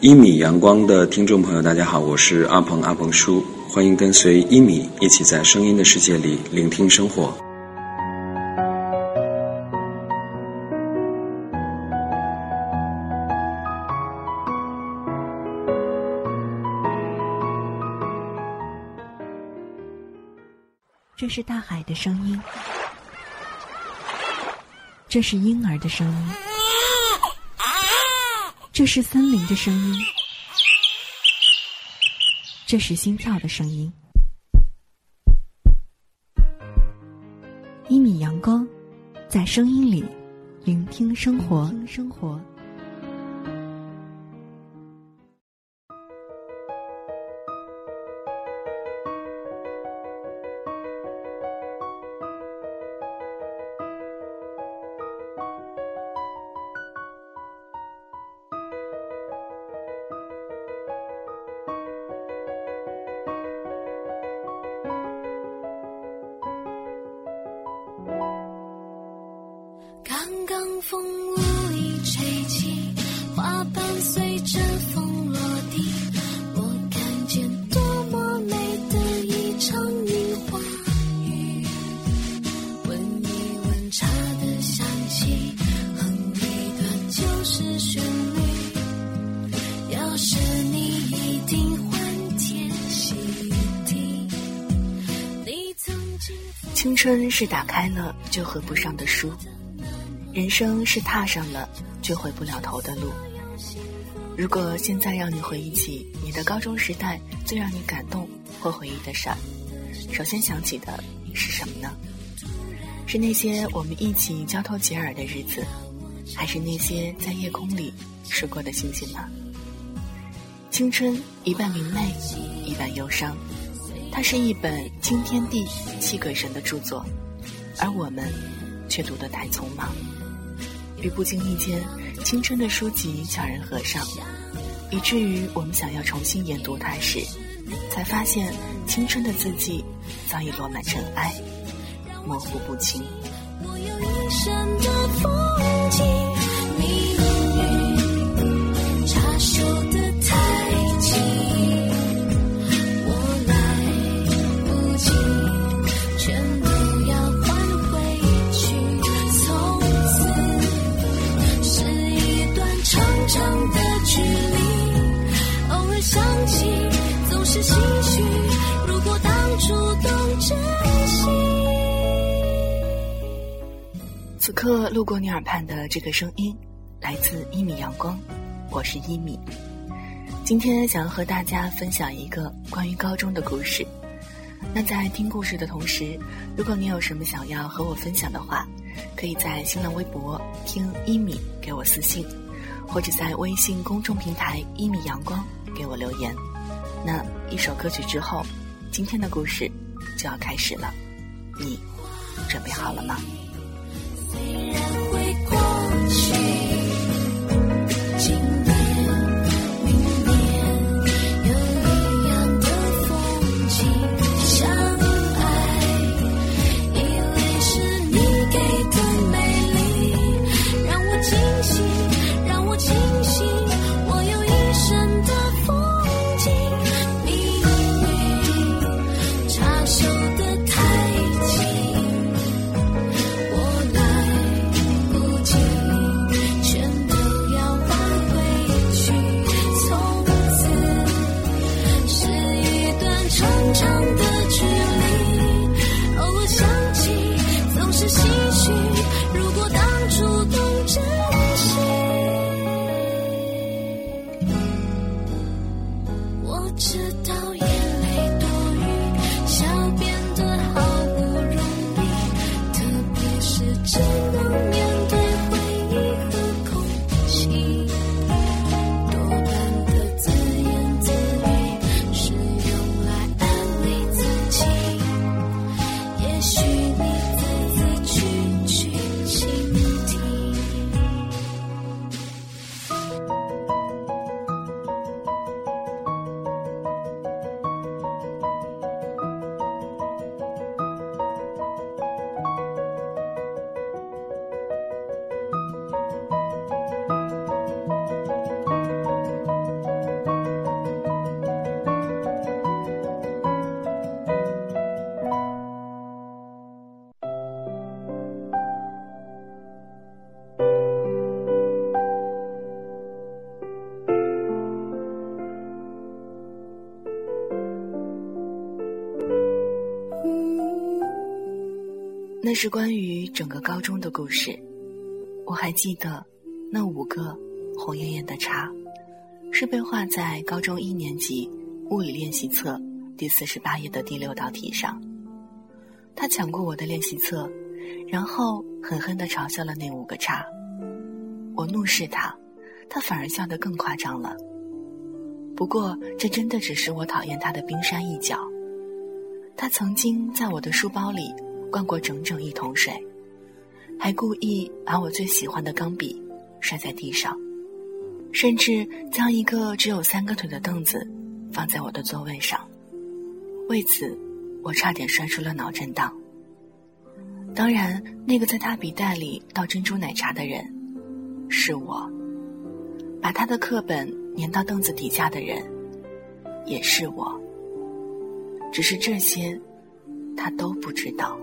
一米阳光的听众朋友，大家好，我是阿鹏阿鹏叔，欢迎跟随一米一起在声音的世界里聆听生活。这是大海的声音，这是婴儿的声音，这是森林的声音，这是心跳的声音。一米阳光，在声音里聆听生活。生活。春是打开了就合不上的书。人生是踏上了却回不了头的路。如果现在让你回忆起你的高中时代最让你感动或回忆的事儿，首先想起的是什么呢？是那些我们一起交头接耳的日子，还是那些在夜空里睡过的星星呢？青春一半明媚，一半忧伤。它是一本惊天地、泣鬼神的著作，而我们却读得太匆忙。于不经意间，青春的书籍悄然合上，以至于我们想要重新研读它时，才发现青春的字迹早已落满尘埃，模糊不清。我有一生的风景。此路过你耳畔的这个声音，来自一米阳光，我是一米。今天想要和大家分享一个关于高中的故事。那在听故事的同时，如果你有什么想要和我分享的话，可以在新浪微博听一米给我私信，或者在微信公众平台一米阳光给我留言。那一首歌曲之后，今天的故事就要开始了，你准备好了吗？那是关于整个高中的故事。我还记得，那五个红艳艳的叉，是被画在高中一年级物理练习册第四十八页的第六道题上。他抢过我的练习册，然后狠狠地嘲笑了那五个叉。我怒视他，他反而笑得更夸张了。不过，这真的只是我讨厌他的冰山一角。他曾经在我的书包里灌过整整一桶水，还故意把我最喜欢的钢笔摔在地上，甚至将一个只有三个腿的凳子放在我的座位上。为此，我差点摔出了脑震荡。当然，那个在他笔袋里倒珍珠奶茶的人，是我。把他的课本粘到凳子底下的人，也是我。只是这些，他都不知道。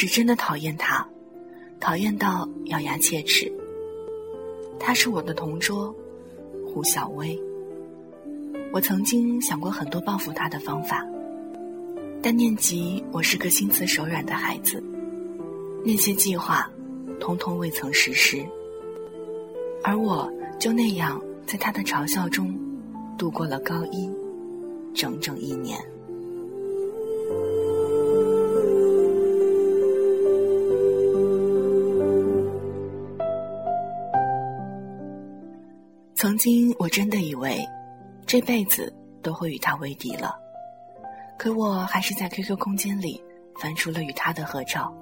是真的讨厌他，讨厌到咬牙切齿。他是我的同桌，胡小薇。我曾经想过很多报复他的方法，但念及我是个心慈手软的孩子，那些计划，通通未曾实施。而我就那样在他的嘲笑中，度过了高一，整整一年。曾经我真的以为。这辈子都会与他为敌了，可我还是在 QQ 空间里翻出了与他的合照。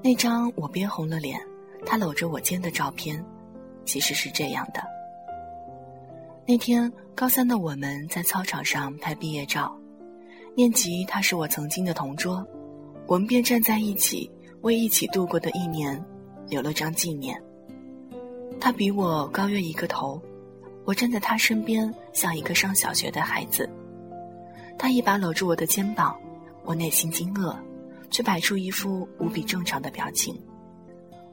那张我憋红了脸，他搂着我肩的照片，其实是这样的。那天高三的我们在操场上拍毕业照，念及他是我曾经的同桌，我们便站在一起，为一起度过的一年留了张纪念。他比我高约一个头。我站在他身边，像一个上小学的孩子。他一把搂住我的肩膀，我内心惊愕，却摆出一副无比正常的表情。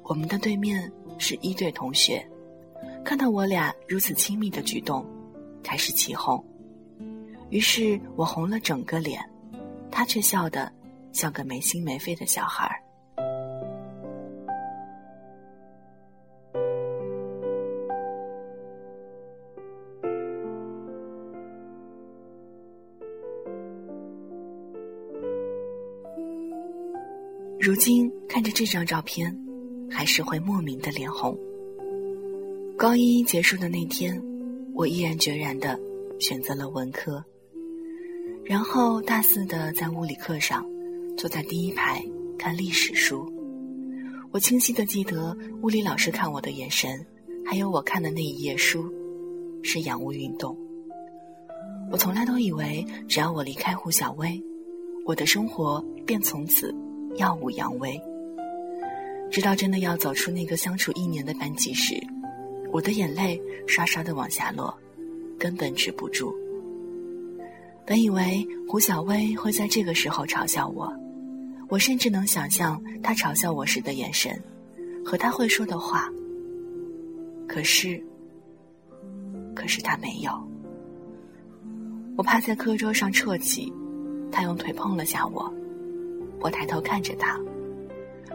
我们的对面是一对同学，看到我俩如此亲密的举动，开始起哄。于是我红了整个脸，他却笑得像个没心没肺的小孩儿。如今看着这张照片，还是会莫名的脸红。高一结束的那天，我毅然决然的选择了文科。然后大四的在物理课上，坐在第一排看历史书。我清晰的记得物理老师看我的眼神，还有我看的那一页书，是仰卧运动。我从来都以为，只要我离开胡小薇，我的生活便从此。耀武扬威。直到真的要走出那个相处一年的班级时，我的眼泪刷刷的往下落，根本止不住。本以为胡小薇会在这个时候嘲笑我，我甚至能想象她嘲笑我时的眼神，和她会说的话。可是，可是她没有。我趴在课桌上啜泣，她用腿碰了下我。我抬头看着他，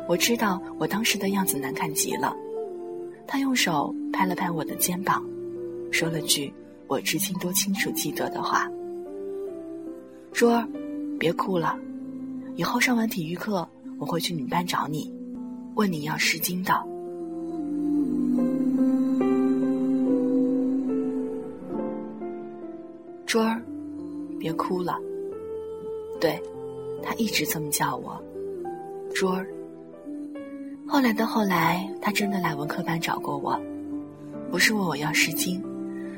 我知道我当时的样子难看极了。他用手拍了拍我的肩膀，说了句我至今都清楚记得的话：“卓儿，别哭了，以后上完体育课我会去你们班找你，问你要湿巾的。”卓儿，别哭了。对。他一直这么叫我，桌儿。后来的后来，他真的来文科班找过我，不是问我要诗经，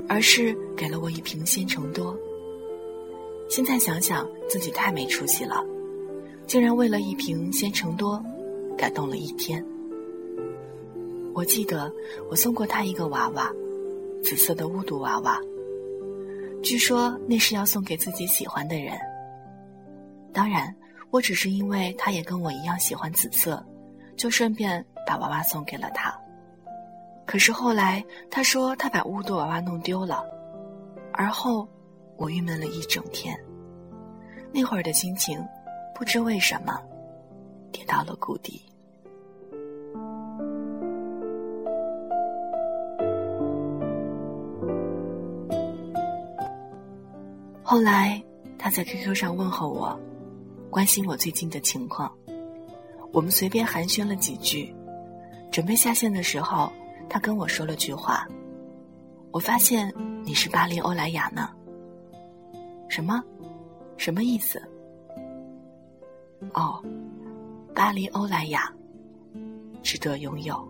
而是给了我一瓶鲜橙多。现在想想，自己太没出息了，竟然为了一瓶鲜橙多，感动了一天。我记得我送过他一个娃娃，紫色的巫毒娃娃，据说那是要送给自己喜欢的人。当然，我只是因为他也跟我一样喜欢紫色，就顺便把娃娃送给了他。可是后来他说他把乌杜娃娃弄丢了，而后我郁闷了一整天。那会儿的心情，不知为什么，跌到了谷底。后来他在 QQ 上问候我，关心我最近的情况。我们随便寒暄了几句，准备下线的时候，他跟我说了句话：“我发现你是巴黎欧莱雅呢。”什么？什么意思？哦，巴黎欧莱雅，值得拥有。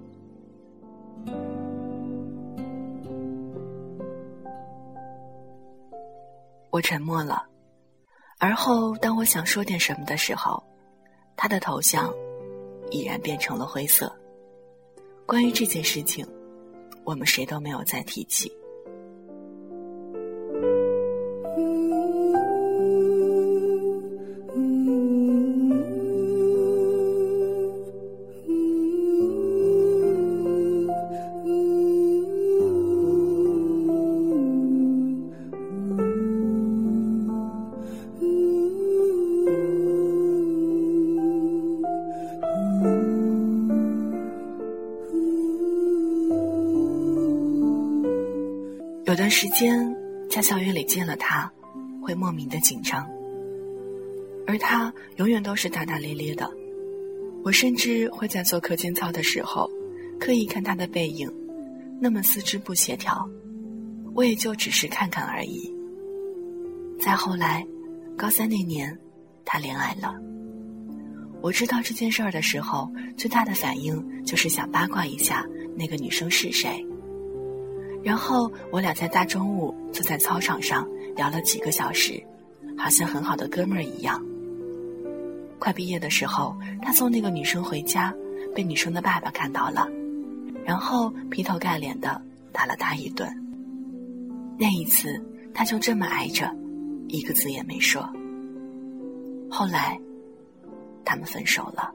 我沉默了，而后当我想说点什么的时候，他的头像已然变成了灰色。关于这件事情，我们谁都没有再提起。时间在校园里见了他，会莫名的紧张，而他永远都是大大咧咧的。我甚至会在做课间操的时候，刻意看他的背影，那么四肢不协调，我也就只是看看而已。再后来，高三那年，他恋爱了。我知道这件事儿的时候，最大的反应就是想八卦一下那个女生是谁。然后我俩在大中午坐在操场上聊了几个小时，好像很好的哥们儿一样。快毕业的时候，他送那个女生回家，被女生的爸爸看到了，然后劈头盖脸的打了他一顿。那一次，他就这么挨着，一个字也没说。后来，他们分手了。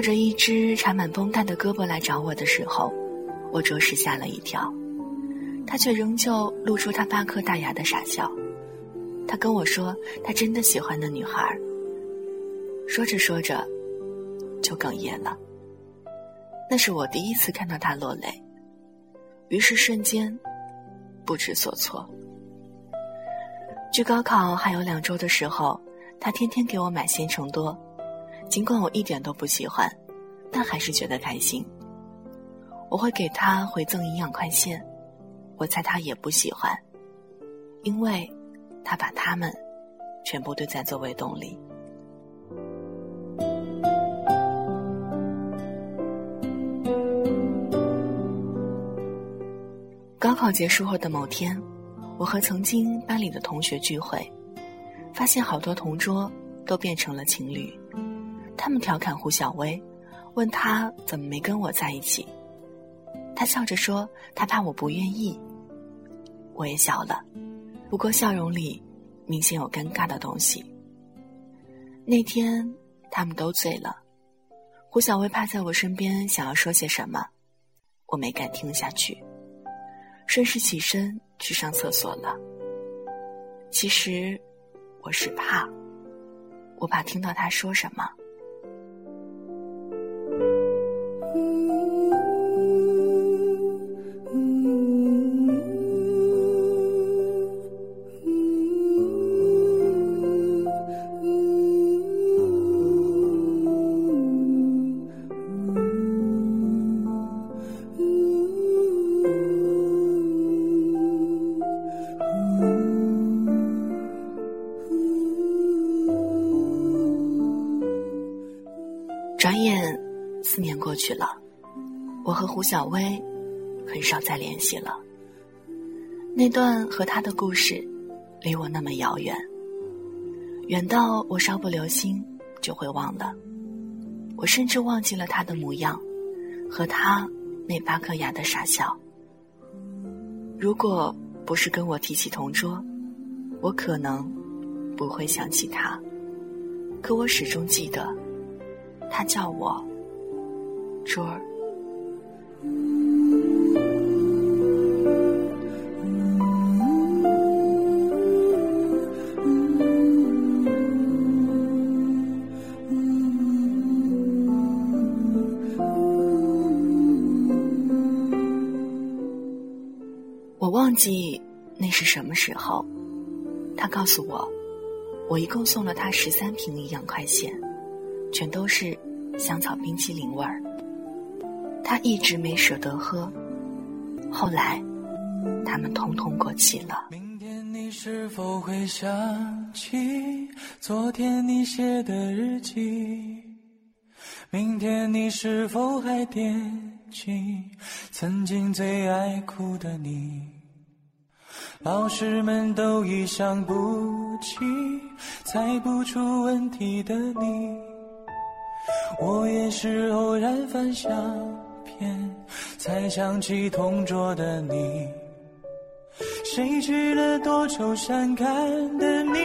抱着一只缠满绷带的胳膊来找我的时候，我着实吓了一跳。他却仍旧露出他八颗大牙的傻笑。他跟我说，他真的喜欢那女孩。说着说着，就哽咽了。那是我第一次看到他落泪，于是瞬间不知所措。距高考还有两周的时候，他天天给我买鲜橙多。尽管我一点都不喜欢，但还是觉得开心。我会给他回赠营养快线，我猜他也不喜欢，因为他把它们全部堆在座位洞里。高考结束后的某天，我和曾经班里的同学聚会，发现好多同桌都变成了情侣。他们调侃胡小薇，问他怎么没跟我在一起。他笑着说：“他怕我不愿意。”我也笑了，不过笑容里明显有尴尬的东西。那天他们都醉了，胡小薇趴在我身边，想要说些什么，我没敢听下去，顺势起身去上厕所了。其实我是怕，我怕听到他说什么。去了，我和胡小薇很少再联系了。那段和他的故事，离我那么遥远。远到我稍不留心就会忘了。我甚至忘记了他的模样，和他那八颗牙的傻笑。如果不是跟我提起同桌，我可能不会想起他。可我始终记得，他叫我桌儿。我忘记那是什么时候，他告诉我，我一共送了他十三瓶营养快线，全都是香草冰淇淋味儿。他一直没舍得喝，后来他们通通过期了。明天你是否会想起昨天你写的日记？明天你是否还惦记曾经最爱哭的你？老师们都已想不起猜不出问题的你，我也是偶然翻相片才想起同桌的你。谁去了多愁善感的你？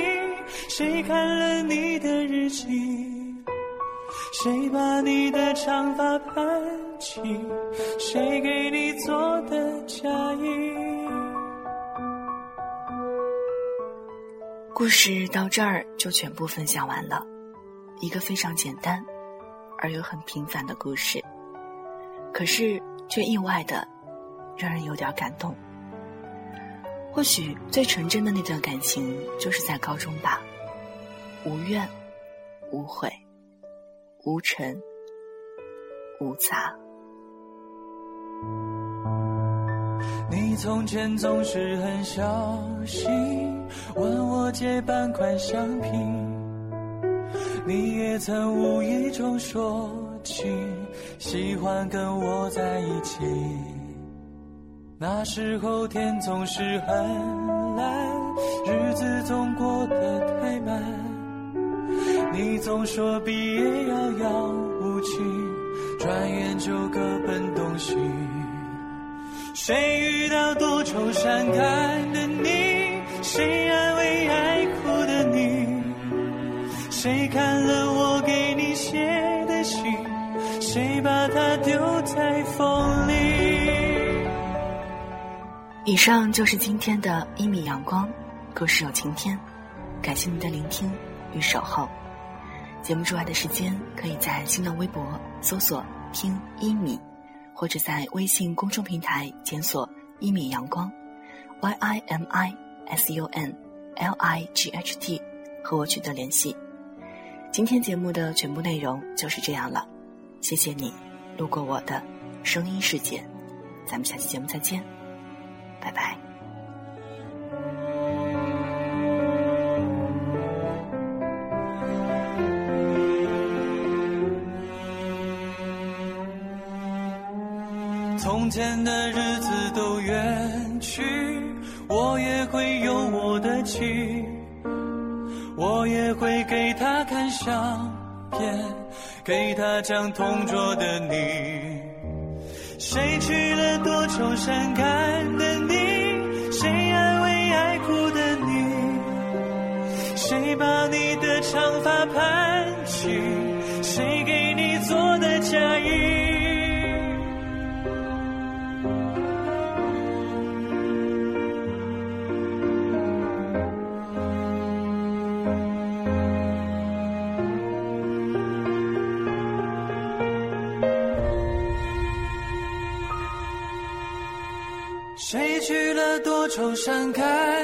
谁看了你的日记？谁把你的长发盘起？谁给你做的嫁衣？故事到这儿就全部分享完了，一个非常简单而又很平凡的故事，可是却意外的让人有点感动。或许最纯真的那段感情就是在高中吧，无怨无悔。无尘，无杂。你从前总是很小心，问我借半块橡皮。你也曾无意中说起，喜欢跟我在一起。那时候天总是很蓝，日子总过得太慢。你总说毕业遥遥无期，转眼就各奔东西。谁遇到多愁善感的你？谁安慰爱哭的你？谁看了丢在风里？以上就是今天的一米阳光，故事有晴天。感谢您的聆听与守候。节目之外的时间，可以在新浪微博搜索“听一米”。或者在微信公众平台检索“一米阳光 ”，Y I M I S U N L I G H T，和我取得联系。今天节目的全部内容就是这样了，谢谢你路过我的声音世界，咱们下期节目再见，拜拜。从前的日子都远去，我也会有我的妻，我也会给他看相片，给他讲同桌的你。谁娶了多愁善感的你？谁安慰爱哭的你？谁把你的长发盘起？谁给你做的嫁衣？愁善感